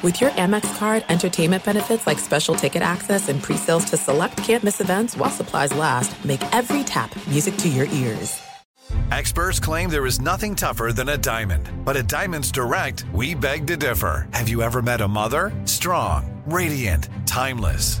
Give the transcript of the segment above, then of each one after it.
With your Amex card, entertainment benefits like special ticket access and pre-sales to select campus events while supplies last, make every tap music to your ears. Experts claim there is nothing tougher than a diamond. But at Diamonds Direct, we beg to differ. Have you ever met a mother? Strong, radiant, timeless.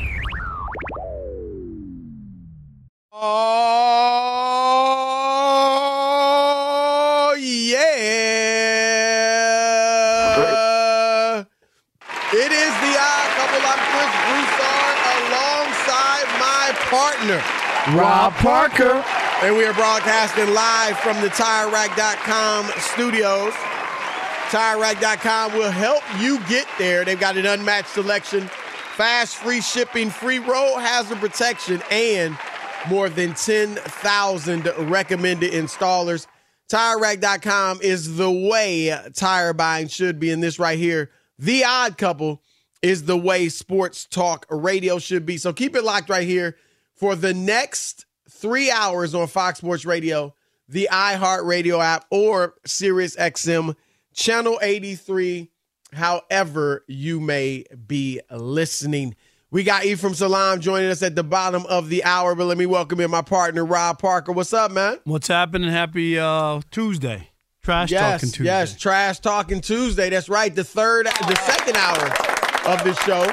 Oh, yeah. It is the odd couple. I'm Chris Broussard alongside my partner, Rob Parker. And we are broadcasting live from the TireRack.com studios. TireRack.com will help you get there. They've got an unmatched selection, fast, free shipping, free road hazard protection, and more than 10,000 recommended installers. TireRack.com is the way tire buying should be. And this right here, The Odd Couple, is the way sports talk radio should be. So keep it locked right here for the next three hours on Fox Sports Radio, the iHeartRadio app, or SiriusXM Channel 83, however you may be listening. We got Ephraim Salaam joining us at the bottom of the hour, but let me welcome in my partner, Rob Parker. What's up, man? What's happening? Happy uh, Tuesday. Trash yes, Talking Tuesday. Yes, Trash Talking Tuesday. That's right. The third, the second hour of the show.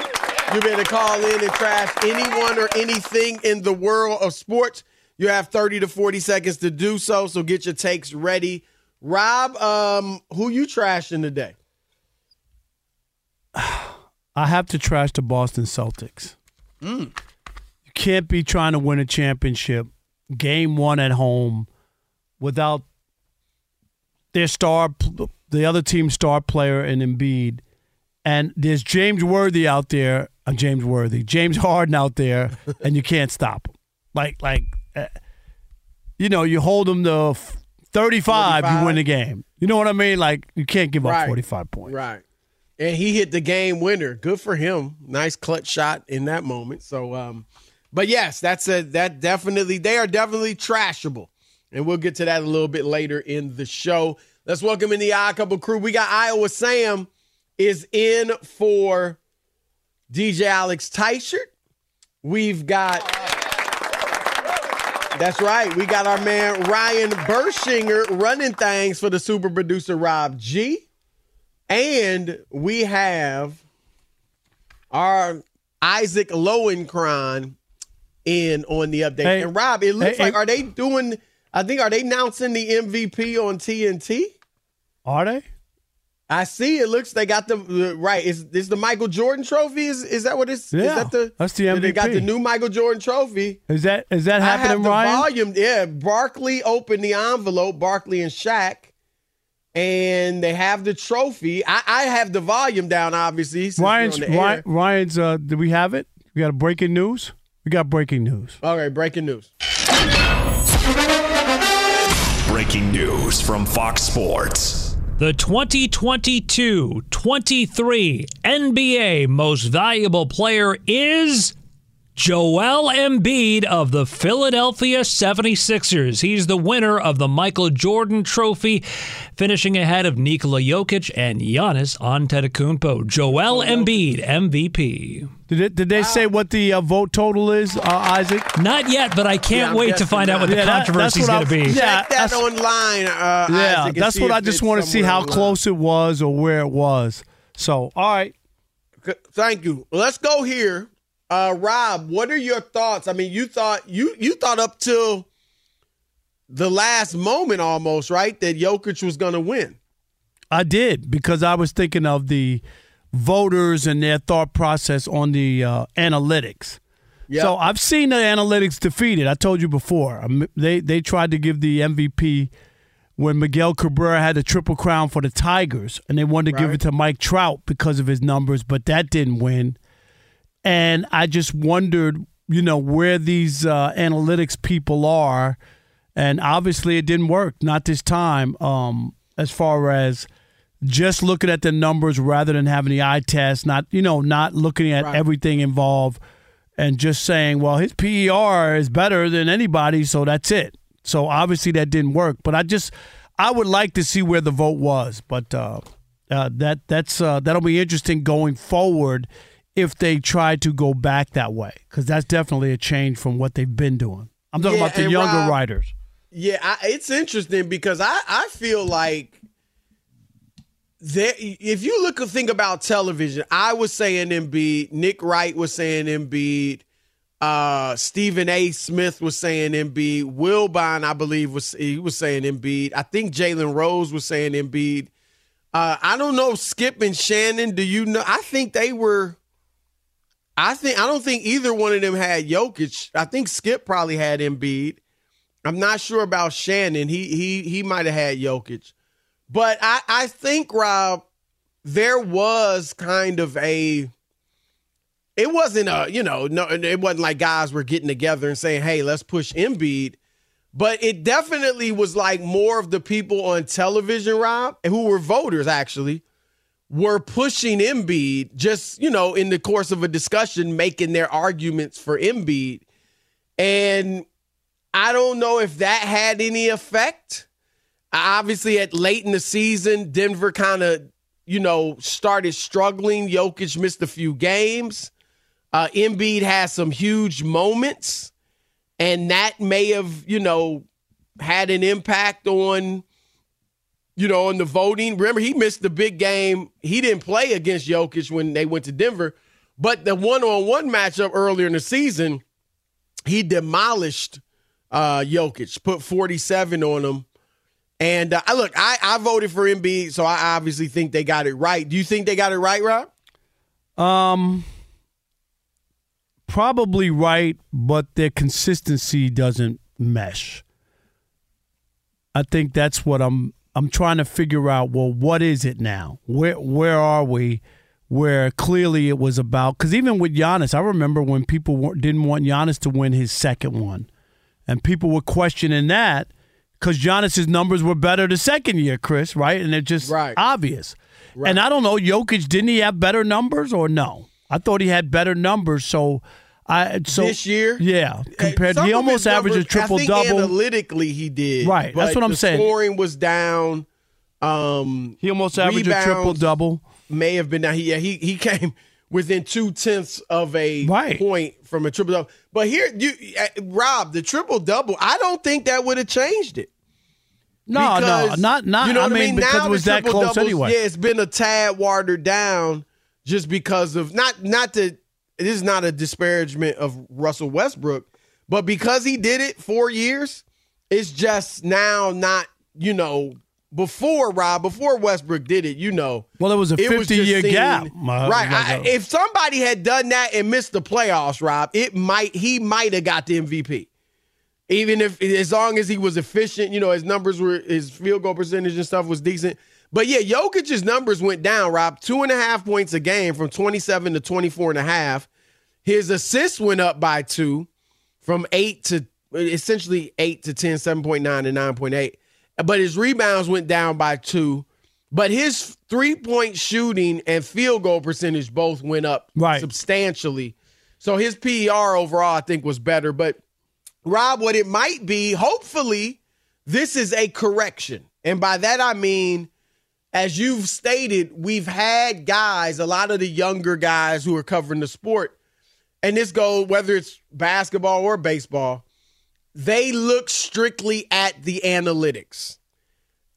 You'll be to call in and trash anyone or anything in the world of sports. You have 30 to 40 seconds to do so, so get your takes ready. Rob, um, who you trashing today? I have to trash the Boston Celtics. Mm. You can't be trying to win a championship, game one at home, without their star, the other team's star player in Embiid. And there's James Worthy out there, uh, James Worthy, James Harden out there, and you can't stop him. Like, like, uh, you know, you hold them to 35, 45. you win the game. You know what I mean? Like, you can't give up Right. 45 points. Right. And he hit the game winner. Good for him. Nice clutch shot in that moment. So um but yes, that's a that definitely they are definitely trashable. And we'll get to that a little bit later in the show. Let's welcome in the odd couple crew. We got Iowa Sam is in for DJ Alex Teichert. We've got that's right. We got our man Ryan Bershinger running things for the super producer Rob G. And we have our Isaac Lowenkron in on the update. Hey, and Rob, it looks hey, like hey. are they doing I think are they announcing the MVP on TNT? Are they? I see. It looks they got the, the right. Is is the Michael Jordan Trophy? Is is that what it's? Yeah, is that the that's the MVP. They got the new Michael Jordan Trophy. Is that is that I have happening, the Ryan? volume. Yeah, Barkley opened the envelope. Barkley and Shaq, and they have the trophy. I, I have the volume down, obviously. Ryan's on the air. Ryan, Ryan's. Uh, do we have it? We got a breaking news. We got breaking news. Okay, breaking news. Breaking news from Fox Sports. The 2022 23 NBA Most Valuable Player is Joel Embiid of the Philadelphia 76ers. He's the winner of the Michael Jordan Trophy, finishing ahead of Nikola Jokic and Giannis Antetokounmpo. Joel Embiid, MVP. Did it, did they say what the uh, vote total is, uh, Isaac? Not yet, but I can't I'm wait to find out what the Yeah, controversy is going to I'm- be. Yeah, Check that that's- online. Uh, Yeah, Isaac, that's what I just want to see how online. close it was or where it was. So, all right. Thank you. Let's go here. Uh, Rob, what are your thoughts? I mean, you thought you you thought up till the last moment almost, right, that Jokic was going to win. I did because I was thinking of the voters and their thought process on the uh, analytics. Yep. So I've seen the analytics defeated. I told you before. Um, They they tried to give the MVP when Miguel Cabrera had the triple crown for the Tigers, and they wanted to give it to Mike Trout because of his numbers, but that didn't win. And I just wondered, you know, where these uh, analytics people are, and obviously it didn't work. Not this time. Um, as far as just looking at the numbers rather than having the eye test, not you know, not looking at Right. everything involved, and just saying, well, his PER is better than anybody, so that's it. So obviously that didn't work. But I just, I would like to see where the vote was. But uh, uh, that that's uh, that'll be interesting going forward if they try to go back that way because that's definitely a change from what they've been doing. I'm talking Yeah, about the younger Rob- writers. Yeah, I, it's interesting because I, I feel like there. If you look and think about television, I was saying Embiid, Nick Wright was saying Embiid, uh, Stephen A. Smith was saying Embiid, Wilbon, I believe was he was saying Embiid. I think Jalen Rose was saying Embiid. Uh, I don't know Skip and Shannon. Do you know? I think they were. I think I don't think either one of them had Jokic. I think Skip probably had Embiid. I'm not sure about Shannon. He he he might have had Jokic. But I, I think, Rob, there was kind of a it wasn't a, you know, no it wasn't like guys were getting together and saying, hey, let's push Embiid. But it definitely was like more of the people on television, Rob, who were voters actually, were pushing Embiid just, you know, in the course of a discussion, making their arguments for Embiid. And I don't know if that had any effect. Obviously, at late in the season, Denver kind of, you know, started struggling. Jokic missed a few games. Uh, Embiid has some huge moments, and that may have, you know, had an impact on, you know, on the voting. Remember, he missed the big game. He didn't play against Jokic when they went to Denver, but the one-on-one matchup earlier in the season, he demolished uh, Jokic, put 47 on him. And uh, look, I, I voted for Embiid, so I obviously think they got it right. Do you think they got it right, Rob? Um, probably right, but their consistency doesn't mesh. I think that's what I'm. I'm trying to figure out. Well, what is it now? Where Where are we? Where clearly it was about because even with Giannis, I remember when people didn't want Giannis to win his second one, and people were questioning that because Giannis's numbers were better the second year, Chris, right? And it's just Right. obvious. And I don't know, Jokic didn't he have better numbers or no? I thought he had better numbers. So I so This year? yeah, compared Some he almost averages numbers- triple I double. Analytically, he did. Right, that's what I'm saying. Scoring was down. Um, He almost averaged a triple double. May have been down. He, yeah, he he came within two tenths of a Right. point from a triple double. But here, you, uh, Rob, the triple double. I don't think that would have changed it. No, no, Because, not not. You know what I what mean, because Now it was that close doubles, anyway. Yeah, it's been a tad watered down just because of not not to. This is not a disparagement of Russell Westbrook, but because he did it four years, it's just now not you know before Rob, before Westbrook did it, you know. Well, it was a it was 50 year seen- gap. right. I, if somebody had done that and missed the playoffs, Rob, it might he might have got the MVP. Even if as long as he was efficient, you know, his numbers were his field goal percentage and stuff was decent. But yeah, Jokic's numbers went down, Rob. Two and a half points a game from 27 to 24 and a half. His assists went up by two from eight to essentially eight to 10, 7.9 to 9.8. But his rebounds went down by two. But his three point shooting and field goal percentage both went up Right. substantially. So his PER overall, I think, was better. But Rob, what it might be, hopefully, this is a correction. And by that, I mean, as you've stated, we've had guys, a lot of the younger guys who are covering the sport, and this goes whether it's basketball or baseball, they look strictly at the analytics.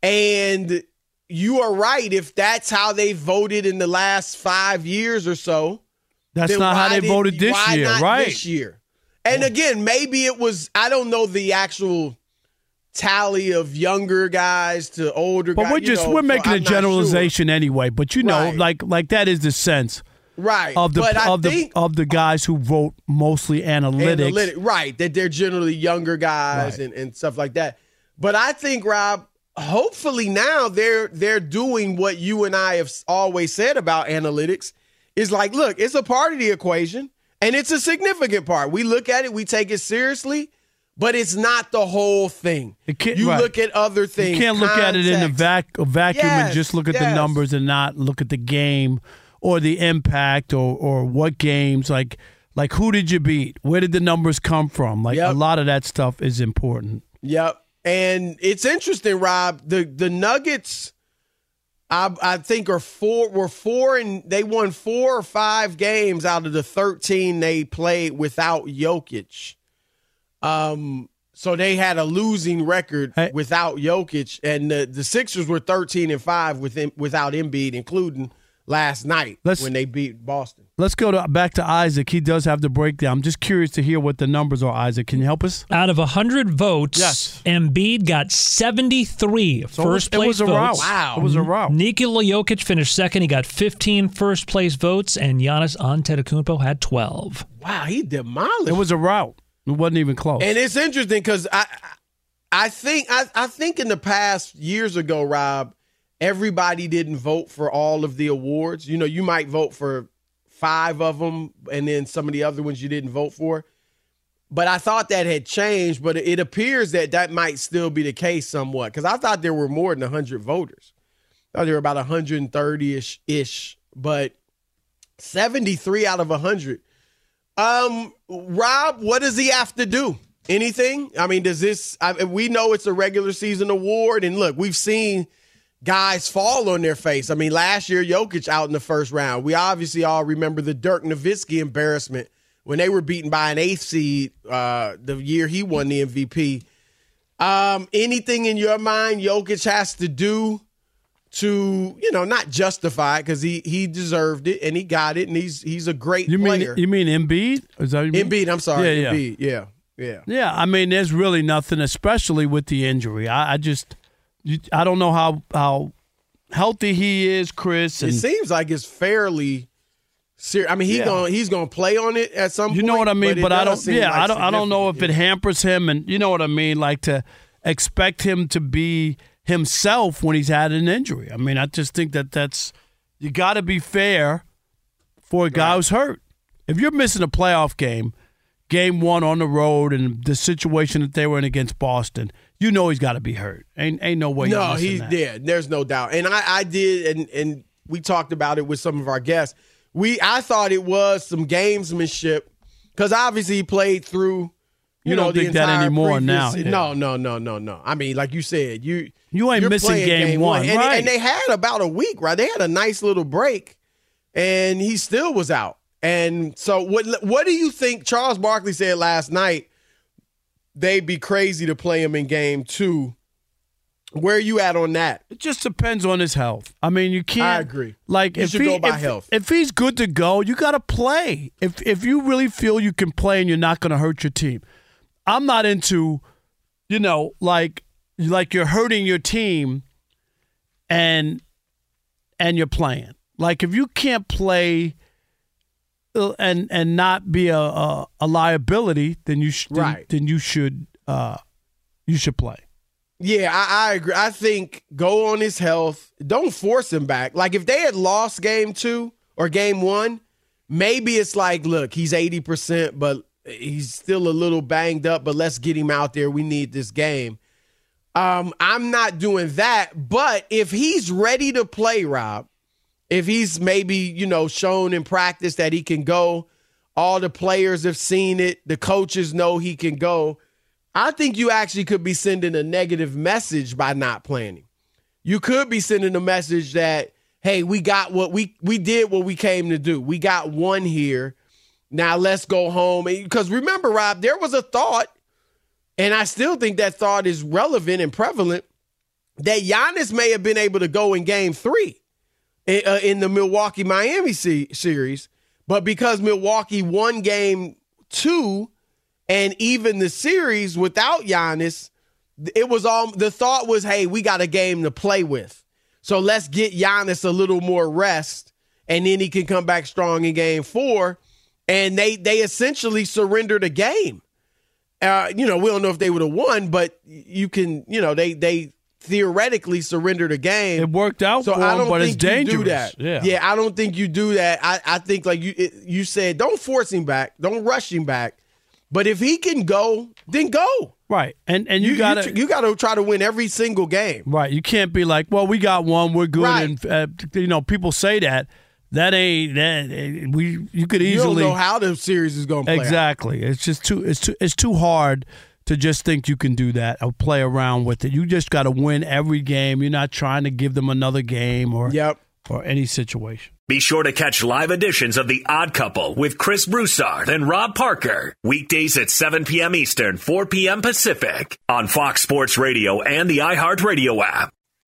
And you are right. If that's how they voted in the last five years or so, That's not how they did- voted this why year, not right? This year. And again, maybe it was I don't know the actual tally of younger guys to older But guys. we're just know, we're making I'm a not sure. generalization anyway. But you know, Right. like like that is the sense Right. of the of the of the guys who vote mostly analytics. analytic- right, that they're generally younger guys Right. and, and stuff like that. But I think Rob, hopefully now they're they're doing what you and I have always said about analytics is like, look, it's a part of the equation and it's a significant part. We look at it, we take it seriously, but it's not the whole thing. You right. look at other things. You can't look at it in a, vac- a vacuum and just look at the numbers and not look at the game or the impact or or what games like like who did you beat? Where did the numbers come from? Like Yep. a lot of that stuff is important. Yep. And it's interesting, Rob. The the Nuggets, I I think are four were four and they won four or five games out of the thirteen they played without Jokic. Um, so they had a losing record Hey. without Jokic, and the, the Sixers were thirteen and five with him, without Embiid, including last night Let's- when they beat Boston. Let's go to back to Isaac. He does have the breakdown. I'm just curious to hear what the numbers are. Isaac, can you help us? Out of 100 votes, Yes. Embiid got 73 So first it was, place it was a votes. rout. Wow. It was a rout. Nikola Jokic finished second. He got 15 first place votes, and Giannis Antetokounmpo had 12. Wow, he demolished. It was a rout. It wasn't even close. And it's interesting because I, I think I, I think in the past years ago, Rob, everybody didn't vote for all of the awards. You know, you might vote for five of them, and then some of the other ones you didn't vote for. But I thought that had changed. But it appears that that might still be the case somewhat because I thought there were more than hundred voters. I thought there were about 130 ish ish, but 73 out of 100. Um, Rob, what does he have to do? Anything? I mean, does this? I, we know it's a regular season award, and look, we've seen guys fall on their face. I mean, last year Jokic out in the first round. We obviously all remember the Dirk Nowitzki embarrassment when they were beaten by an eighth seed uh, the year he won the MVP. Um, anything in your mind Jokic has to do to, you know, not justify it because he he deserved it and he got it and he's he's a great you mean player. you mean Embiid? Is that you mean? Embiid, I'm sorry, Yeah, yeah. Embiid, yeah, yeah. Yeah, I mean, there's really nothing, especially with the injury. I, I just, you, I don't know how how healthy he is, Chris. It seems like it's fairly serious. I mean, he Yeah. going he's going to play on it at some. Point. You know point, what I mean. it But, I don't. Yeah, like I don't. I don't know if it hampers him, and you know what I mean. Like to expect him to be himself when he's had an injury. I mean, I just think that that's you got to be fair for a guy who's hurt. If you're missing a playoff game, game one on the road, and the situation that they were in against Boston, you know he's got to be hurt. Ain't ain't no way. No, he's that. yeah. There's no doubt, and I, I did, and and we talked about it with some of our guests. We I thought it was some gamesmanship because obviously he played through. You, You know don't think that anymore now, yeah. No, no, no, no, no. I mean, like you said, you You ain't missing playing game one, and, right. and they had about a week, right? They had a nice little break, and he still was out. And so, what what do you think? Charles Barkley said last night they'd be crazy to play him in game two. Where are you at on that? It just depends on his health. I mean, you can't. I agree. Like You if he, go by if, health. if he's good to go, you got to play. If if you really feel you can play and you're not going to hurt your team, I'm not into, you know, like like you're hurting your team and and you're playing. Like if you can't play uh, and and not be a a, a liability, then you sh- Right. then, then you should uh you should play. Yeah, I, I agree. I think go on his health. Don't force him back. Like if they had lost game two or game one, maybe it's like, look, he's 80%, but he's still a little banged up, but let's get him out there. We need this game. Um, I'm not doing that. But if he's ready to play, Rob, if he's maybe, you know, shown in practice that he can go, all the players have seen it, the coaches know he can go. I think you actually could be sending a negative message by not planning. You could be sending a message that, hey, we got what we we did what we came to do. We got one here. Now let's go home. Because remember, Rob, there was a thought, and I still think that thought is relevant and prevalent, that Giannis may have been able to go in game three in, uh, in the Milwaukee Miami se- series, but because Milwaukee won game two and even the series without Giannis, it was all the thought was, hey, we got a game to play with. So let's get Giannis a little more rest, and then he can come back strong in game four. And they they essentially surrendered a game. Uh, you know, we don't know if they would have won, but you can, you know, they they theoretically surrendered a game. It worked out So for I don't but think it's you dangerous. do that. Yeah. I don't think you do that. I, I think like you it, you said, don't force him back, don't rush him back. But if he can go, then go. Right. And and you, You, gotta you, you got to try to win every single game. Right. You can't be like, well, we got one, we're good, Right. and uh, you know, people say that. That ain't that. We you could easily You don't easily know how the series is going to play. out. exactly. It's just too. It's too. It's too hard to just think you can do that or play around with it. You just got to win every game. You're not trying to give them another game or Yep. or any situation. Be sure to catch live editions of The Odd Couple with Chris Broussard and Rob Parker. Weekdays at 7 p.m. Eastern, 4 p.m. Pacific on Fox Sports Radio and the iHeartRadio app.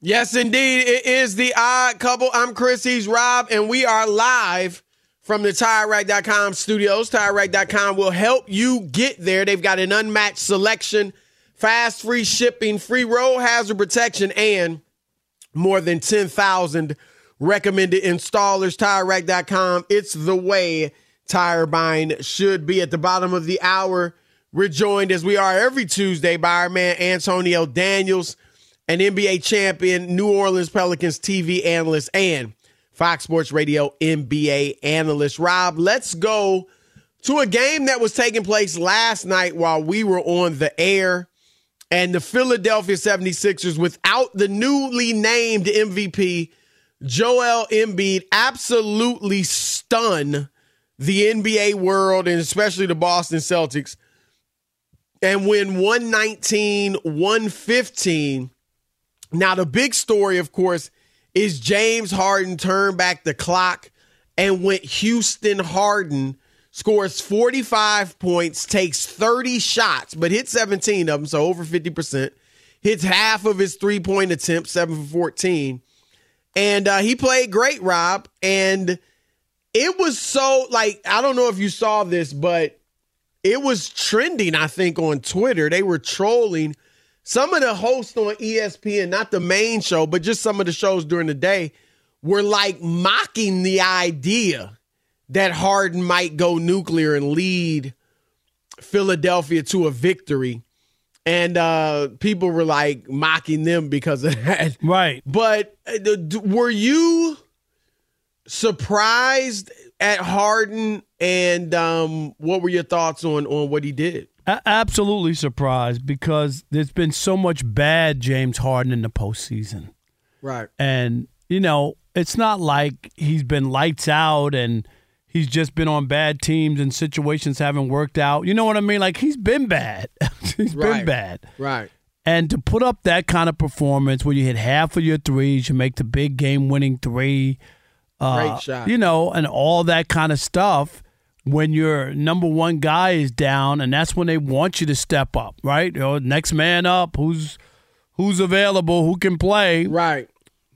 Yes, indeed. It is the odd couple. I'm Chris, he's Rob, and we are live from the TireRack.com studios. TireRack.com will help you get there. They've got an unmatched selection, fast, free shipping, free road hazard protection, and more than 10,000 recommended installers. TireRack.com. It's the way tire buying should be. At the bottom of the hour, we're joined as we are every Tuesday by our man Antonio Daniels an NBA champion, New Orleans Pelicans TV analyst, and Fox Sports Radio NBA analyst. Rob, let's go to a game that was taking place last night while we were on the air. And the Philadelphia 76ers, without the newly named MVP, Joel Embiid, absolutely stun the NBA world and especially the Boston Celtics and win 119 115 now, the big story, of course, is James Harden turned back the clock and went Houston Harden, scores 45 points, takes 30 shots, but hit 17 of them, so over 50%. Hits half of his three point attempts, 7 for 14. And uh, he played great, Rob. And it was so, like, I don't know if you saw this, but it was trending, I think, on Twitter. They were trolling some of the hosts on ESPN, not the main show, but just some of the shows during the day, were like mocking the idea that Harden might go nuclear and lead Philadelphia to a victory. And uh, people were like mocking them because of that. Right. But uh, were you surprised at Harden? And um, what were your thoughts on, on what he did? Absolutely surprised because there's been so much bad James Harden in the postseason. Right. And, you know, it's not like he's been lights out and he's just been on bad teams and situations haven't worked out. You know what I mean? Like he's been bad. he's right. been bad. Right. And to put up that kind of performance where you hit half of your threes, you make the big game winning three, uh, Great shot. you know, and all that kind of stuff when your number one guy is down, and that's when they want you to step up, right? You know, next man up, who's who's available, who can play, right?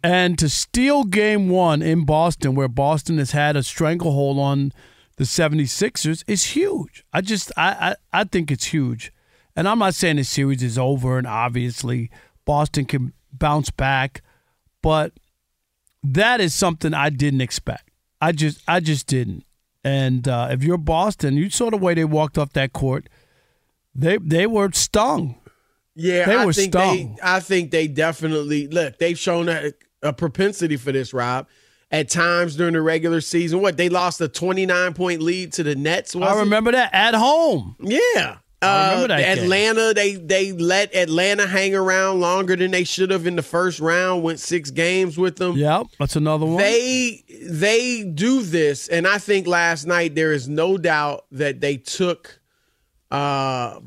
And to steal game one in Boston, where Boston has had a stranglehold on the 76ers, is huge. I just I, I, I think it's huge. And I'm not saying the series is over, and obviously Boston can bounce back, but that is something I didn't expect. I just I just didn't. And uh, if you're Boston, you saw the way they walked off that court. They they were stung. Yeah, they I were think stung. They, I think they definitely look. They've shown a, a propensity for this, Rob. At times during the regular season, what they lost a 29 point lead to the Nets. I remember it? that at home. Yeah, uh, Atlanta, they they let Atlanta hang around longer than they should have in the first round. Went six games with them. Yep, that's another one. They they do this, and I think last night there is no doubt that they took uh,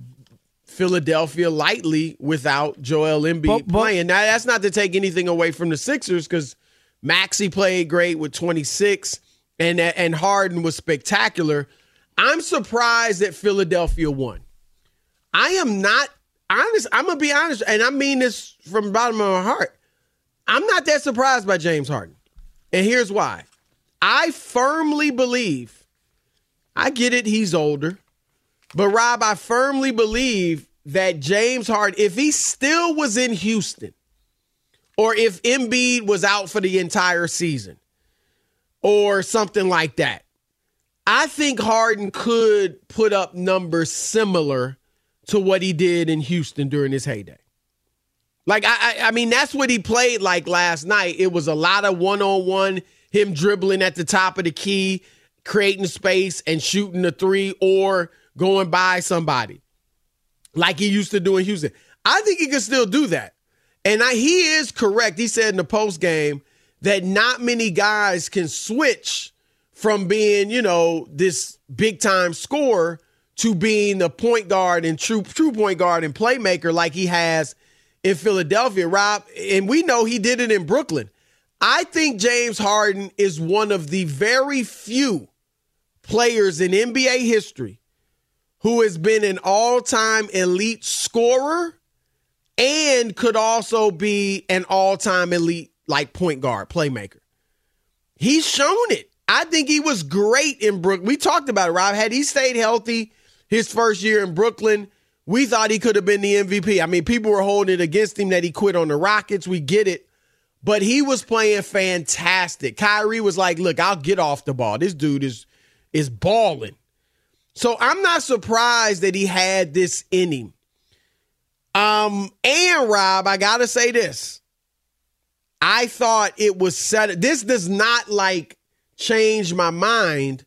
Philadelphia lightly without Joel Embiid but, but, playing. Now that's not to take anything away from the Sixers because Maxey played great with 26, and and Harden was spectacular. I'm surprised that Philadelphia won. I am not honest. I'm gonna be honest, and I mean this from the bottom of my heart. I'm not that surprised by James Harden. And here's why. I firmly believe, I get it, he's older. But Rob, I firmly believe that James Harden, if he still was in Houston or if Embiid was out for the entire season or something like that. I think Harden could put up numbers similar to what he did in Houston during his heyday. Like I, I, I mean, that's what he played like last night. It was a lot of one on one, him dribbling at the top of the key, creating space and shooting the three, or going by somebody, like he used to do in Houston. I think he can still do that, and I, he is correct. He said in the post game that not many guys can switch from being, you know, this big time scorer to being the point guard and true true point guard and playmaker like he has in Philadelphia, Rob, and we know he did it in Brooklyn. I think James Harden is one of the very few players in NBA history who has been an all-time elite scorer and could also be an all-time elite like point guard, playmaker. He's shown it. I think he was great in Brooklyn. We talked about it, Rob. Had he stayed healthy his first year in Brooklyn, we thought he could have been the MVP. I mean, people were holding it against him that he quit on the Rockets. We get it. But he was playing fantastic. Kyrie was like, look, I'll get off the ball. This dude is is balling. So I'm not surprised that he had this in him. Um, and Rob, I gotta say this. I thought it was set. This does not like change my mind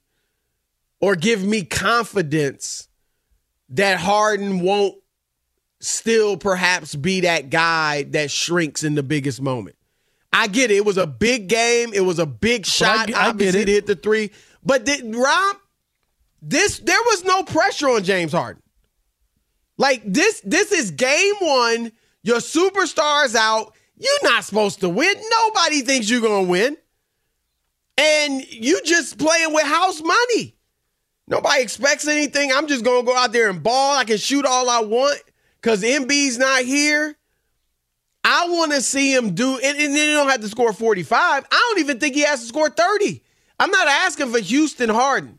or give me confidence that Harden won't still perhaps be that guy that shrinks in the biggest moment. I get it. It was a big game. It was a big shot. I, I Obviously, it. hit the three. But did, Rob, this there was no pressure on James Harden. Like this, this is game one. Your superstar's out. You're not supposed to win. Nobody thinks you're gonna win. And you just playing with house money. Nobody expects anything. I'm just gonna go out there and ball. I can shoot all I want because Embiid's not here. I want to see him do, and, and then he don't have to score 45. I don't even think he has to score 30. I'm not asking for Houston Harden.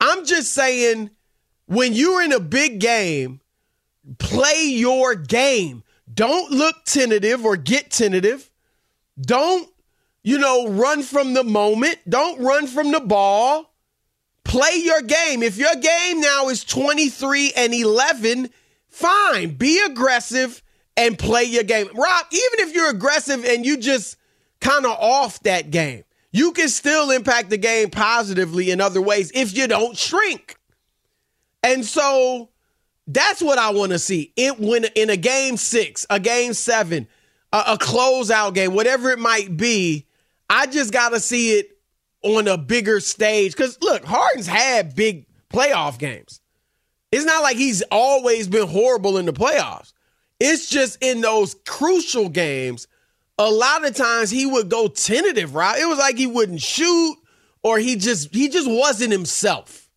I'm just saying when you're in a big game, play your game. Don't look tentative or get tentative. Don't, you know, run from the moment. Don't run from the ball. Play your game. If your game now is 23 and 11, fine. Be aggressive and play your game. Rob, even if you're aggressive and you just kind of off that game, you can still impact the game positively in other ways if you don't shrink. And so that's what I want to see. It when in a game six, a game seven, a, a closeout game, whatever it might be, I just got to see it on a bigger stage. Because look, Harden's had big playoff games. It's not like he's always been horrible in the playoffs. It's just in those crucial games, a lot of times he would go tentative, right? It was like he wouldn't shoot or he just he just wasn't himself.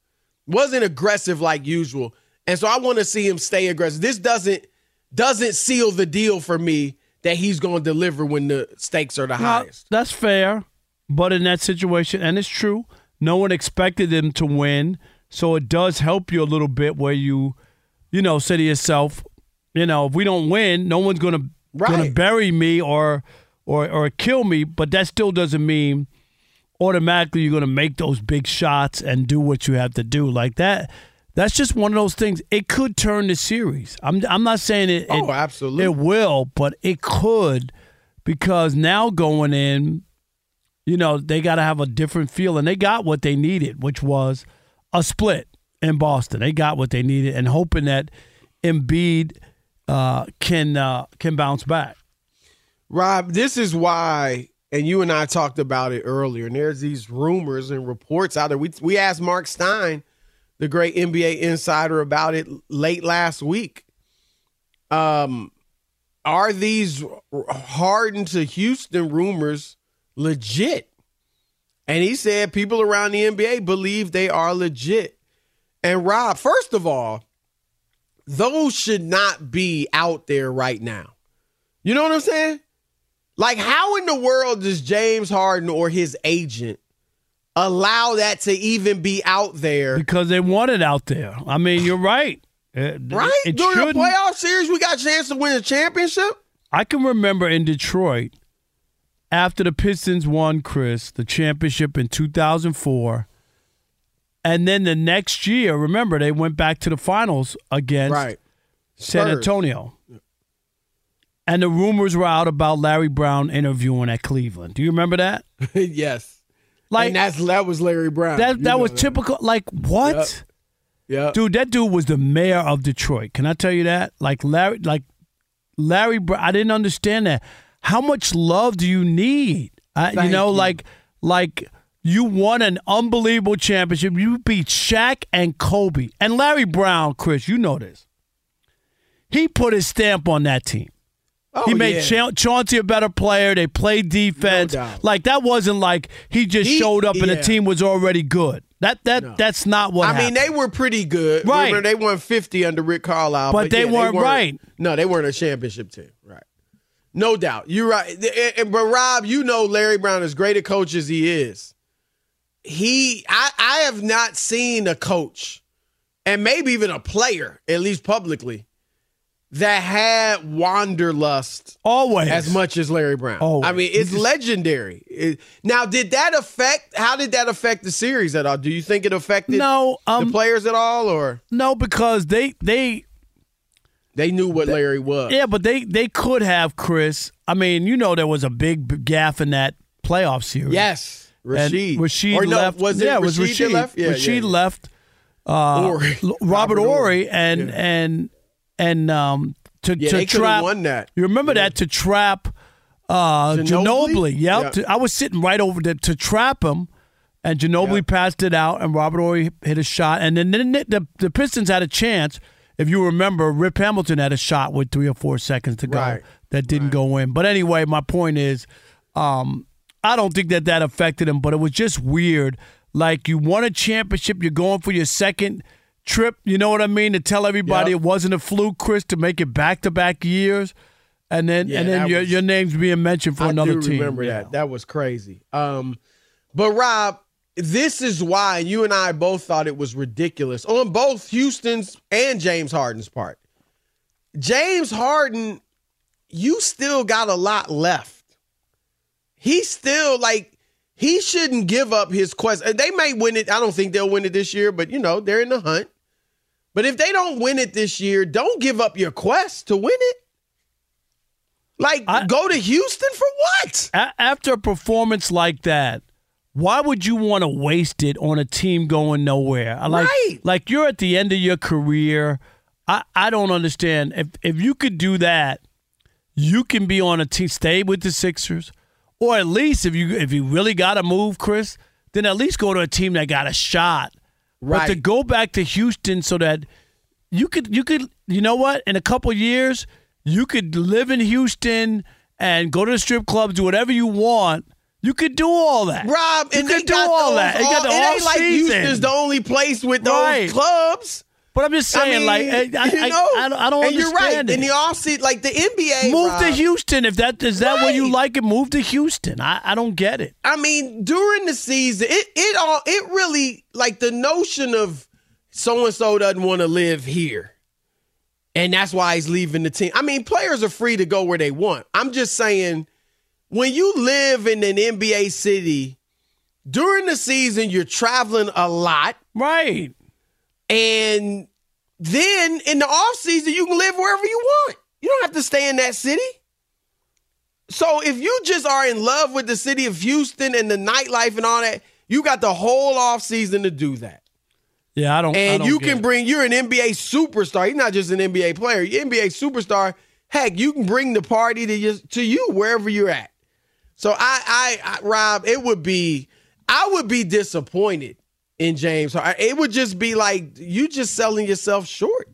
Wasn't aggressive like usual. And so I want to see him stay aggressive. This doesn't doesn't seal the deal for me that he's going to deliver when the stakes are the highest. That's fair. But in that situation, and it's true, no one expected them to win. So it does help you a little bit where you, you know, say to yourself, you know, if we don't win, no one's gonna right. gonna bury me or or or kill me. But that still doesn't mean automatically you're gonna make those big shots and do what you have to do like that. That's just one of those things. It could turn the series. I'm I'm not saying it. Oh, it, absolutely. It will, but it could because now going in, you know, they got to have a different feel. And they got what they needed, which was a split in Boston. They got what they needed and hoping that Embiid uh, can uh, can bounce back. Rob, this is why, and you and I talked about it earlier, and there's these rumors and reports out there. We, we asked Mark Stein, the great NBA insider, about it late last week. Um, are these Harden to Houston rumors legit. And he said people around the NBA believe they are legit. And Rob, first of all, those should not be out there right now. You know what I'm saying? Like, how in the world does James Harden or his agent allow that to even be out there? Because they want it out there. I mean, you're right. It, right? It During the playoff series, we got a chance to win a championship. I can remember in Detroit after the Pistons won, Chris, the championship in 2004. And then the next year, remember, they went back to the finals against Right. San Spurs. Antonio. And the rumors were out about Larry Brown interviewing at Cleveland. Do you remember that? yes. Like and that's that was Larry Brown. that You that was typical like what? Yeah. Dude, that dude was the mayor of Detroit. Can I tell you that? Like Larry like Larry I didn't understand that. How much love do you need? I, you know, you. like like you won an unbelievable championship. You beat Shaq and Kobe. And Larry Brown, Chris, you know this. He put his stamp on that team. Oh, he made yeah. Cha- Chauncey a better player. They played defense. No like that wasn't like he just He- showed up and the team was already good. That that that's not what I mean, they were pretty good. Right. Remember, they won 50 under Rick Carlisle. But they yeah, weren't right. No, they weren't a championship team. Right. No doubt. You're right. But Rob, you know Larry Brown, as great a coach as he is, he I, I have not seen a coach, and maybe even a player, at least publicly, that had wanderlust always as much as Larry Brown. Always. I mean, it's legendary. It- now, did that affect? How did that affect the series at all? Do you think it affected No, um, the players at all, or No, because they they they knew what Larry was? yeah, but they they could have Chris. I mean, you know, there was a big gaffe in that playoff series. Yes, And Rasheed. Or no, left. was it yeah, was Rasheed left? Yeah, Rasheed yeah, left. Uh, Horry. Robert, Robert Horry Horry. and Yeah. and and um to Yeah, to trap. won that. You remember that to trap uh Ginobili? Ginobili? Yep. Yeah. To- I was sitting right over there to trap him. And Ginobili Yeah. passed it out, and Robert Horry hit a shot, and then, then the, the Pistons had a chance. If you remember, Rip Hamilton had a shot with three or four seconds to go Right. that didn't go in. But anyway, my point is, um, I don't think that that affected him, but it was just weird. Like you won a championship, you're going for your second trip. You know what I mean? To tell everybody Yep. it wasn't a fluke, Chris, to make it back to back years, and then Yeah, and then your was- your name's being mentioned for I another do team. remember Yeah. that. That was crazy. Um, but Rob, this is why you and I both thought it was ridiculous on both Houston's and James Harden's part. James Harden, you still got a lot left. He still like he shouldn't give up his quest. They may win it. I don't think they'll win it this year, but you know they're in the hunt. But if they don't win it this year, don't give up your quest to win it. Like I- go to Houston for what? A- after a performance like that, why would you want to waste it on a team going nowhere? I Like, Right. like you're at the end of your career. I, I don't understand. If if you could do that, you can be on a team, stay with the Sixers, or at least if you if you really got to move, Chris, then at least go to a team that got a shot. But to go back to Houston so that you could you could you know what in a couple years you could live in Houston and go to the strip clubs do whatever you want you could do all that Rob, you and could do all that all- got the it off ain't like season Houston's the only place with those Right. clubs. but I'm just saying I mean, like I, I, you know, I, I don't, and you're right. understand In it the offseason, like the NBA, move Rob, to Houston if that is that what you like it move to Houston I, I don't get it I mean, during the season, it it all it really like the notion of so and so doesn't want to live here. And that's why he's leaving the team. I mean, players are free to go where they want. I'm just saying when you live in an NBA city during the season, you're traveling a lot. right And then in the off season, you can live wherever you want. You don't have to stay in that city. So if you just are in love with the city of Houston and the nightlife and all that, you got the whole off season to do that. yeah I don't I And don't you can it. bring you're an NBA superstar. You're not just an NBA player. You're an NBA superstar. Heck, you can bring the party to you, to you wherever you're at. So I, I, I, Rob, it would be, I would be disappointed in James. It would just be like you just selling yourself short.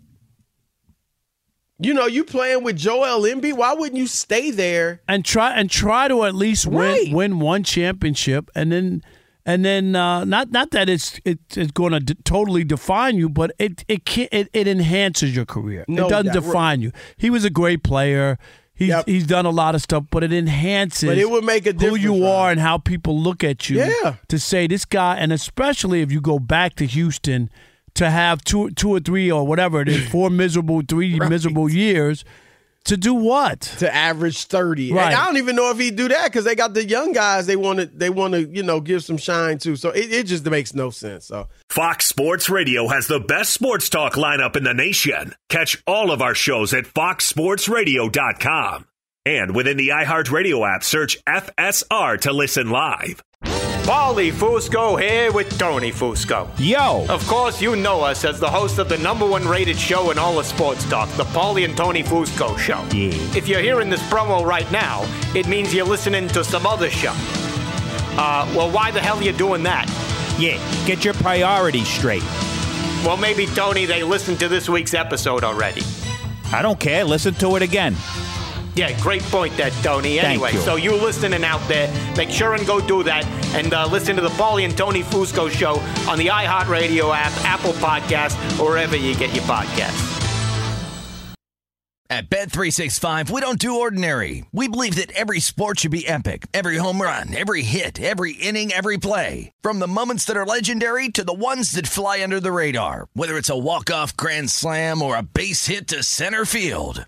You know, you playing with Joel Embiid. Why wouldn't you stay there? and try and try to at least win Right. win one championship and then and then uh, not not that it's it, it's going to d- totally define you, but it it can it, it enhances your career. No it doesn't doubt. define you. He was a great player. He's Yep. he's done a lot of stuff, but it enhances But it would make a who you are and how people look at you. Yeah. To say this guy, and especially if you go back to Houston to have two two or three or whatever it is, four miserable, three miserable years. To do what? To average 30. Right. And I don't even know if he'd do that because they got the young guys they want to they want to, you know, give some shine to. So it, it just makes no sense. So Fox Sports Radio has the best sports talk lineup in the nation. Catch all of our shows at foxsportsradio.com. And within the iHeartRadio app, search FSR to listen live. Paulie Fusco here with Tony Fusco. Yo! Of course, you know us as the host of the number one rated show in all of sports talk, the Paulie and Tony Fusco Show. Yeah. If you're hearing this promo right now, it means you're listening to some other show. Uh, well, why the hell are you doing that? Yeah, get your priorities straight. Well, maybe, Tony, they listened to this week's episode already. I don't care. Listen to it again. Yeah, great point there, Tony. Anyway, you. so you listening out there, make sure and go do that and uh, listen to the Paulie and Tony Fusco show on the iHeartRadio app, Apple Podcast, or wherever you get your podcasts. At Bet365, we don't do ordinary. We believe that every sport should be epic. Every home run, every hit, every inning, every play. From the moments that are legendary to the ones that fly under the radar. Whether it's a walk-off grand slam or a base hit to center field.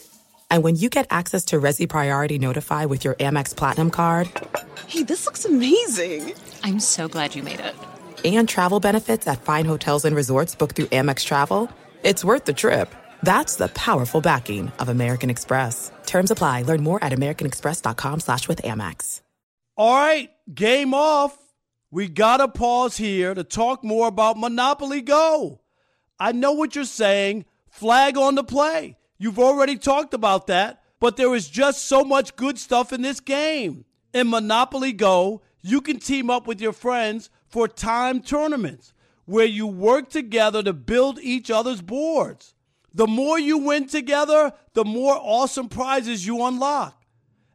And when you get access to Resy Priority Notify with your Amex Platinum card. Hey, this looks amazing! I'm so glad you made it. And travel benefits at fine hotels and resorts booked through Amex Travel. It's worth the trip. That's the powerful backing of American Express. Terms apply. Learn more at americanexpress.com slash with Amex. All right, game off. We gotta pause here to talk more about Monopoly Go. I know what you're saying. Flag on the play. You've already talked about that, but there is just so much good stuff in this game. In Monopoly Go, you can team up with your friends for time tournaments where you work together to build each other's boards. The more you win together, the more awesome prizes you unlock.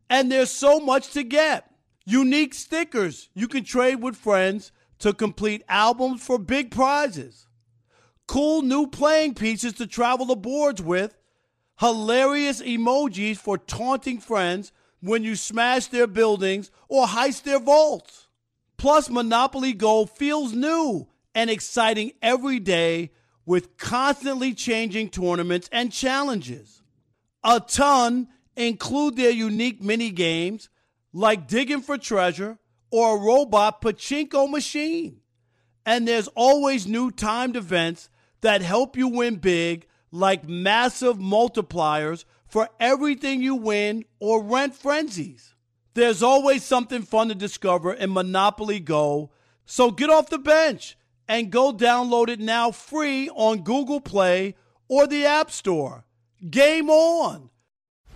And there's so much to get. Unique stickers you can trade with friends to complete albums for big prizes. Cool new playing pieces to travel the boards with. Hilarious emojis for taunting friends when you smash their buildings or heist their vaults. Plus, Monopoly Go feels new and exciting every day with constantly changing tournaments and challenges. A ton include their unique mini games like digging for treasure or a robot pachinko machine. And there's always new timed events that help you win big, like massive multipliers for everything you win or rent frenzies. There's always something fun to discover in Monopoly Go, so get off the bench and go download it now free on Google Play or the App Store. Game on!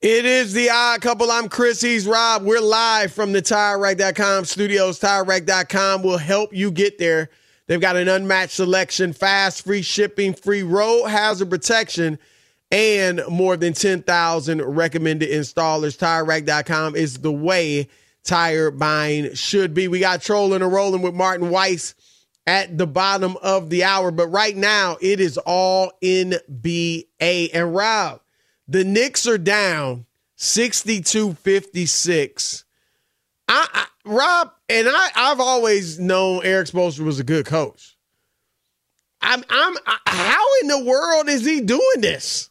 It is the odd couple. I'm Chris. He's Rob. We're live from the TireRack.com studios. TireRack.com will help you get there. They've got an unmatched selection, fast, free shipping, free road hazard protection, and more than 10,000 recommended installers. TireRack.com is the way tire buying should be. We got trolling and rolling with Martin Weiss at the bottom of the hour, but right now it is all NBA. And Rob, the Knicks are down 62 56. I, I Rob and I I've always known Erik Spoelstra was a good coach. I'm I'm how in the world is he doing this?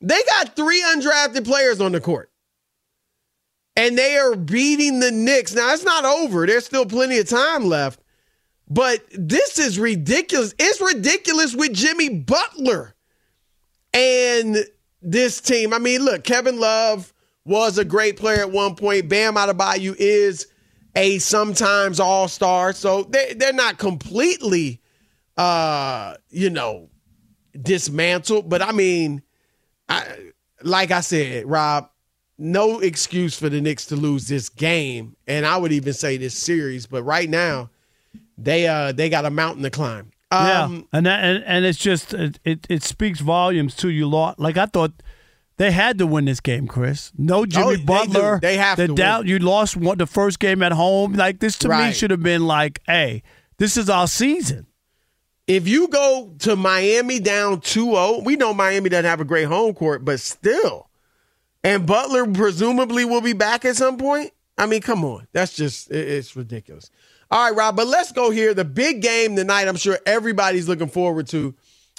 They got three undrafted players on the court. And they are beating the Knicks. Now it's not over. There's still plenty of time left. But this is ridiculous. It's ridiculous with Jimmy Butler and this team. I mean, look, Kevin Love was a great player at one point. Bam out of Adebayo is a sometimes all star. So they, they're not completely, uh, you know, dismantled. But I mean, I, like I said, Rob, no excuse for the Knicks to lose this game. And I would even say this series. But right now, they uh they got a mountain to climb. Um, yeah, and that, and, and it's just it, it, it speaks volumes to you lot. Like I thought they had to win this game, Chris. No Jimmy Oh, Butler. they. They have the to doubt win. you lost one the first game at home. Like this to me should have been like, hey, this is our season. If you go to Miami down 2-0, we know Miami doesn't have a great home court, but still. And Butler presumably will be back at some point. I mean, come on. That's just it- it's ridiculous. All right, Rob, but let's go here. The big game tonight, I'm sure everybody's looking forward to,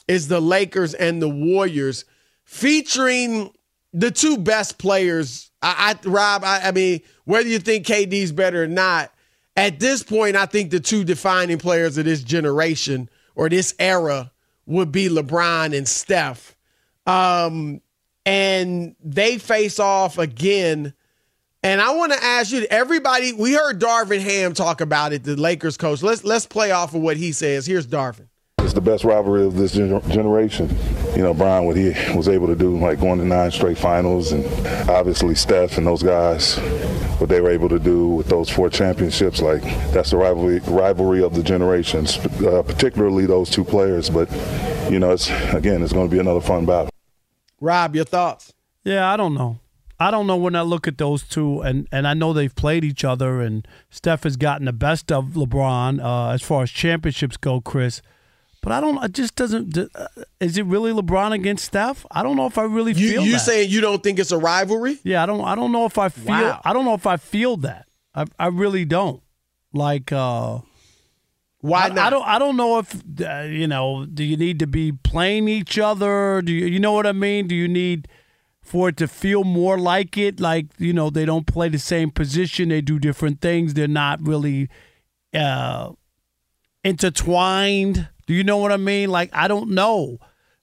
is the Lakers and the Warriors, featuring the two best players. I, I Rob, I, I mean, whether you think KD's better or not, at this point, I think the two defining players of this generation or this era would be LeBron and Steph. Um, and they face off again. And I want to ask you, everybody, we heard Darvin Ham talk about it, the Lakers coach. Let's let's play off of what he says. Here's Darvin. It's the best rivalry of this generation. You know, Bron, what he was able to do, like going to nine straight finals, and obviously Steph and those guys, what they were able to do with those four championships, like that's the rivalry rivalry of the generations, uh, particularly those two players. But you know, it's again, it's going to be another fun battle. Rob, your thoughts? Yeah, I don't know. I don't know when I look at those two, and, and I know they've played each other, and Steph has gotten the best of LeBron uh, as far as championships go, Chris. But I don't. It just doesn't. Uh, is it really LeBron against Steph? I don't know if I really You feel. you that. saying you don't think it's a rivalry? Yeah, I don't. I don't know if I feel. Wow. I don't know if I feel that. I I really don't. Like. uh Why I, not? I don't. I don't know if uh, you know. Do you need to be playing each other? Do you? You know what I mean? Do you need for it to feel more like it? Like you know, they don't play the same position. They do different things. They're not really uh intertwined. Do you know what I mean? Like I don't know.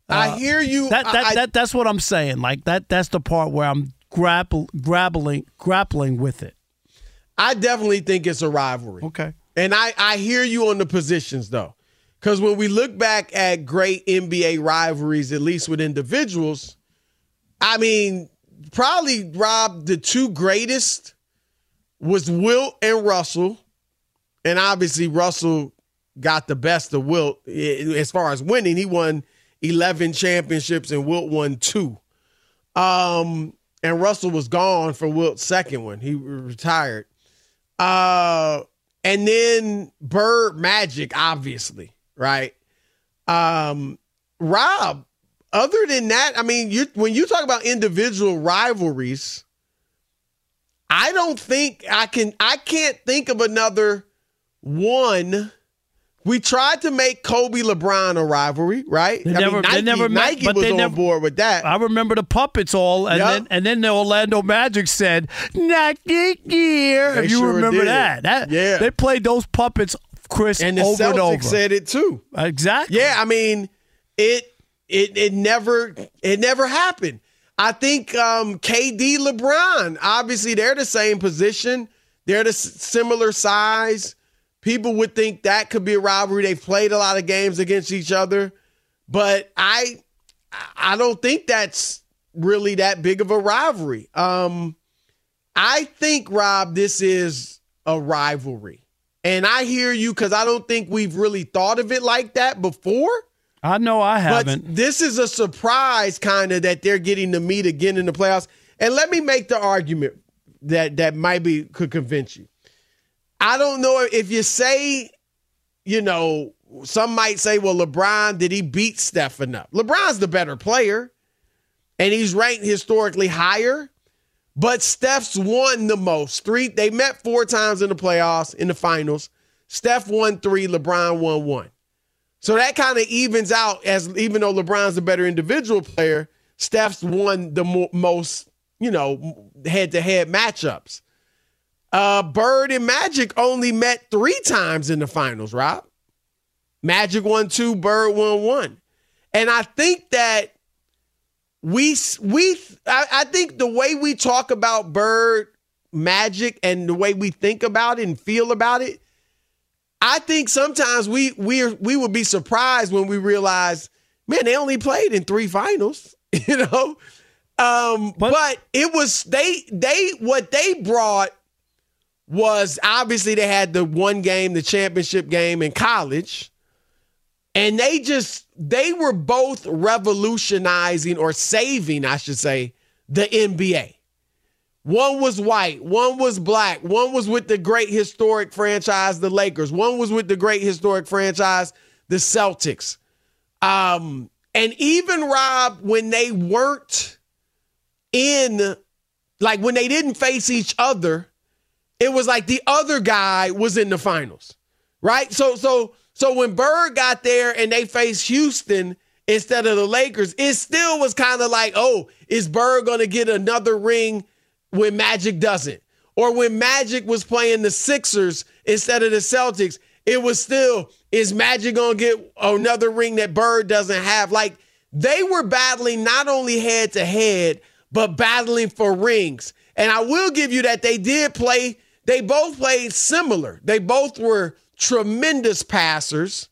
I hear you. That that, I- that that's what I'm saying. Like that that's the part where I'm grapple grappling grappling with it. I definitely think it's a rivalry. Okay. And I, I hear you on the positions though. Because when we look back at great NBA rivalries, at least with individuals, I mean, probably Rob, the two greatest was Wilt and Russell. And obviously Russell got the best of Wilt as far as winning. He won 11 championships and Wilt won two. Um, and Russell was gone for Wilt's second one. He retired. Uh, and then Bird Magic, obviously, right? Um, Rob, other than that, I mean, you when you talk about individual rivalries, I don't think I can I can't think of another one. We tried to make Kobe LeBron a rivalry, right? They I never, mean, Nike, they never met, Nike but was they on never, board with that. I remember the puppets all, and Yup. then and then the Orlando Magic said, "Not this year." They if you sure remember did. that, that Yeah. they played those puppets, Chris, and the over Celtics and over. said it too. exactly. Yeah, I mean, it it it never it never happened. I think um, KD LeBron, obviously they're the same position. They're the s- similar size. People would think that could be a rivalry. They've played a lot of games against each other, but I I don't think that's really that big of a rivalry. Um, I think Rob, this is a rivalry, and I hear you because I don't think we've really thought of it like that before. I know I haven't. But this is a surprise, kind of, that they're getting to meet again in the playoffs. And let me make the argument that that might be could convince you. I don't know if you say, you know, some might say, well, LeBron did he beat Steph enough? LeBron's the better player, and he's ranked historically higher. but Steph's won the most. Three, they met four times in the playoffs, in the finals. Steph won three, LeBron won one. So that kind of evens out as even though LeBron's a better individual player, Steph's won the mo- most, you know, head to head matchups. Uh, Bird and Magic only met three times in the finals, Rob. Magic won two, Bird won one. And I think that we we I, I think the way we talk about Bird Magic and the way we think about it and feel about it, I think sometimes we we we would be surprised when we realize, man, they only played in three finals, you know. Um, but, but it was they they what they brought was obviously they had the one game, the championship game in college. And they just, they were both revolutionizing or saving, I should say, the NBA. One was white, one was black, one was with the great historic franchise, the Lakers, one was with the great historic franchise, the Celtics. Um, and even Rob, when they weren't in, like when they didn't face each other, it was like the other guy was in the finals, right? So, so so when Bird got there and they faced Houston instead of the Lakers, it still was kind of like, oh, is Bird going to get another ring when Magic doesn't? Or when Magic was playing the Sixers instead of the Celtics, it was still, is Magic going to get another ring that Bird doesn't have? Like they were battling not only head to head, but battling for rings. And I will give you that they did play, they both played similar. They both were tremendous passers,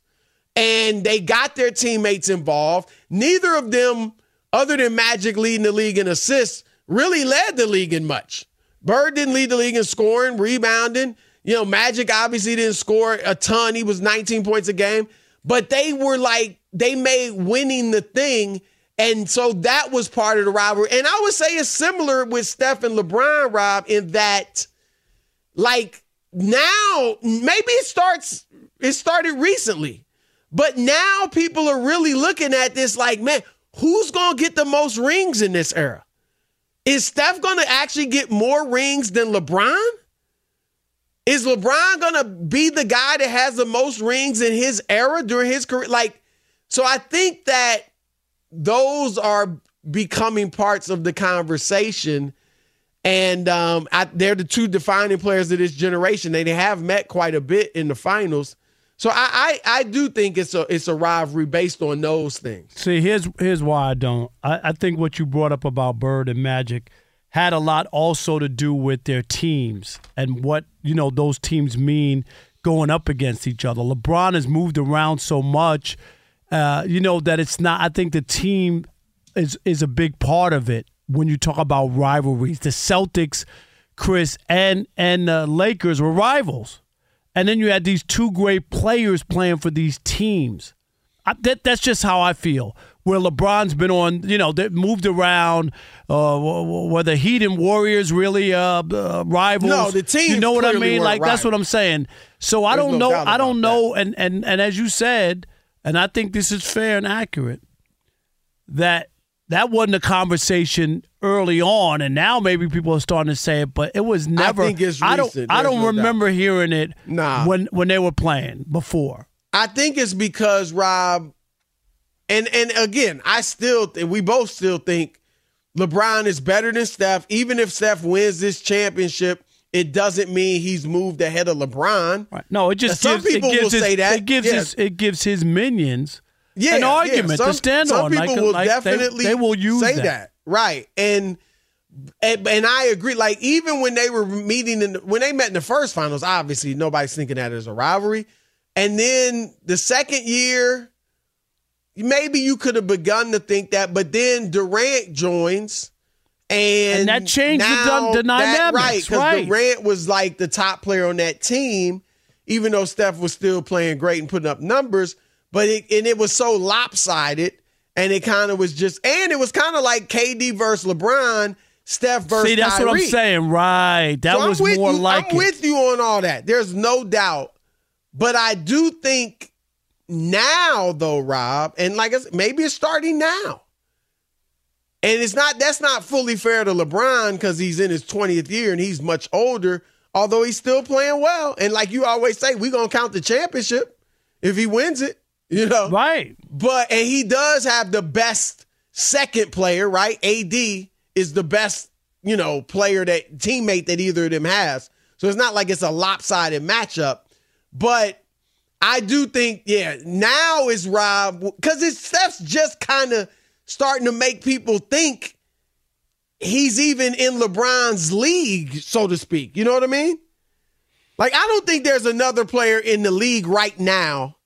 and they got their teammates involved. Neither of them, other than Magic leading the league in assists, really led the league in much. Bird didn't lead the league in scoring, rebounding. You know, Magic obviously didn't score a ton. He was 19 points a game, but they were like, they made winning the thing. And so that was part of the rivalry. And I would say it's similar with Steph and LeBron, Rob, in that, like, now maybe it starts it started recently but now people are really looking at this like man who's going to get the most rings in this era is steph going to actually get more rings than lebron is lebron going to be the guy that has the most rings in his era during his career like so i think that those are becoming parts of the conversation and um, I, they're the two defining players of this generation. They have met quite a bit in the finals. So I, I, I do think it's a it's a rivalry based on those things. See, here's here's why I don't. I, I think what you brought up about Bird and Magic had a lot also to do with their teams and what you know those teams mean going up against each other. LeBron has moved around so much, uh, you know that it's not. I think the team is is a big part of it when you talk about rivalries. The Celtics, Chris, and and the Lakers were rivals, and then you had these two great players playing for these teams. I, that, that's just how I feel. Where LeBron's been on, you know, they moved around. Uh, were the Heat and Warriors really uh, uh, rivals? No, the team. You know what I mean? Like that's what I'm saying. So I don't no know. I don't know. that. And and and as you said, and I think this is fair and accurate, that that wasn't a conversation early on, and now maybe people are starting to say it, but it was never. I think it's I don't. I don't no remember hearing it. Nah. when when they were playing before. I think it's because Rob, and and again, I still think we both still think LeBron is better than Steph. Even if Steph wins this championship, it doesn't mean he's moved ahead of LeBron. Right. No, it just Some people gives will his, say that. It gives Yeah. his it gives his minions yeah, an yeah. argument Some- to stand some on. people like, will like definitely they, will use say that. that. right? And, and and I agree. Like even when they were meeting in the, when they met in the first finals, obviously nobody's thinking that as a rivalry. And then the second year, maybe you could have begun to think that, but then Durant joins. And, And that changed the now the that- right? Because right. Durant was like the top player on that team, even though Steph was still playing great and putting up numbers. But it and it was so lopsided, and it kind of was just, and it was kind of like KD versus LeBron, Steph versus See, that's what I'm saying. Right, that So was more you, like I'm it. with you on all that. There's no doubt. But I do think now, though, Rob, and like I said, maybe it's starting now. And it's not that's not fully fair to LeBron because he's in his 20th year and he's much older, although he's still playing well. And like you always say, we're gonna count the championship if he wins it, you know. Right. But and he does have the best second player, right? AD is the best, you know, player that teammate that either of them has. So it's not like it's a lopsided matchup. But I do think, yeah, now is Rob because it's Steph's just kind of starting to make people think he's even in LeBron's league, so to speak. You know what I mean? Like, I don't think there's another player in the league right now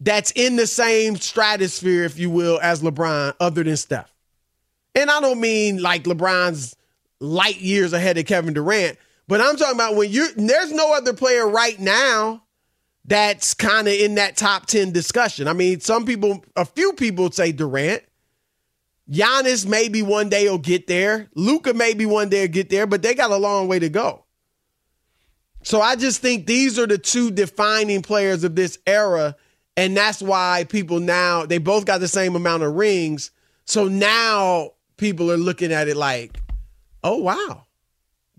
that's in the same stratosphere, if you will, as LeBron, other than Steph. And I don't mean like LeBron's light years ahead of Kevin Durant, but I'm talking about when you're there's no other player right now that's kind of in that top 10 discussion. I mean, some people, a few people say Durant. Giannis maybe one day will get there. Luka maybe one day will get there, but they got a long way to go. So I just think these are the two defining players of this era. And that's why people now, they both got the same amount of rings. So now people are looking at it like, oh, wow.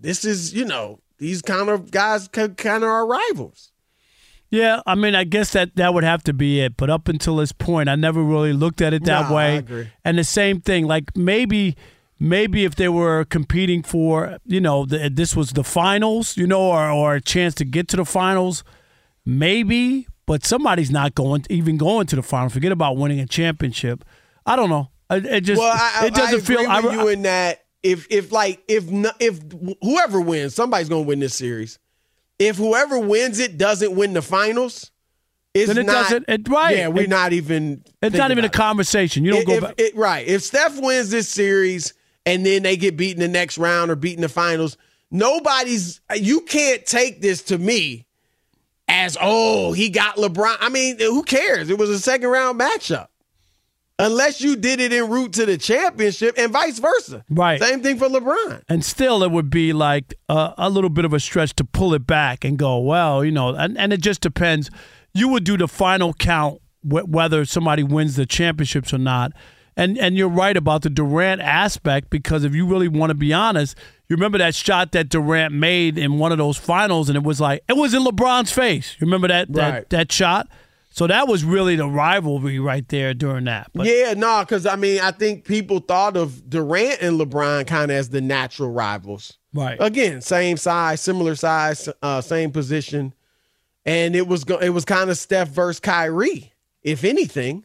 This is, you know, these kind of guys kind of are rivals. Yeah, I mean, I guess that that would have to be it. But up until this point, I never really looked at it that I way. agree. And the same thing, like maybe, maybe if they were competing for, you know, the, this was the finals, you know, or or a chance to get to the finals, maybe. But somebody's not going, even going to the finals. Forget about winning a championship. I don't know. It, it just, well, I, it doesn't I feel. I, you in that if if like if if whoever wins, somebody's gonna win this series. If whoever wins it doesn't win the finals, it's Then it not, doesn't- it- right. Yeah, we're It- not even. it's not even a conversation. You don't go if- back. right. If Steph wins this series and then they get beaten the next round or beaten the finals, nobody's. You can't take this to me as oh he got LeBron. I mean, who cares? It was a second round matchup. Unless you did it en route to the championship and vice versa. Right. Same thing for LeBron. And still, it would be like a, a little bit of a stretch to pull it back and go, well, you know, and, and it just depends. You would do the final count wh- whether somebody wins the championships or not. And and you're right about the Durant aspect because if you really want to be honest, you remember that shot that Durant made in one of those finals, and it was like it was in LeBron's face. You remember that that, Right. that shot? So that was really the rivalry right there during that. But yeah, no, because I mean, I think people thought of Durant and LeBron kind of as the natural rivals. Right. Again, same size, similar size, uh, same position, and it was go- it was kind of Steph versus Kyrie, if anything.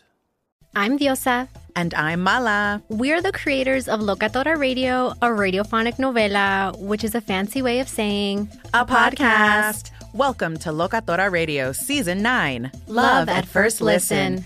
I'm Diosa. And I'm Mala. We're the creators of Locatora Radio, a radiophonic novela, which is a fancy way of saying A podcast. Welcome to Locatora Radio Season 9 Love at First Listen.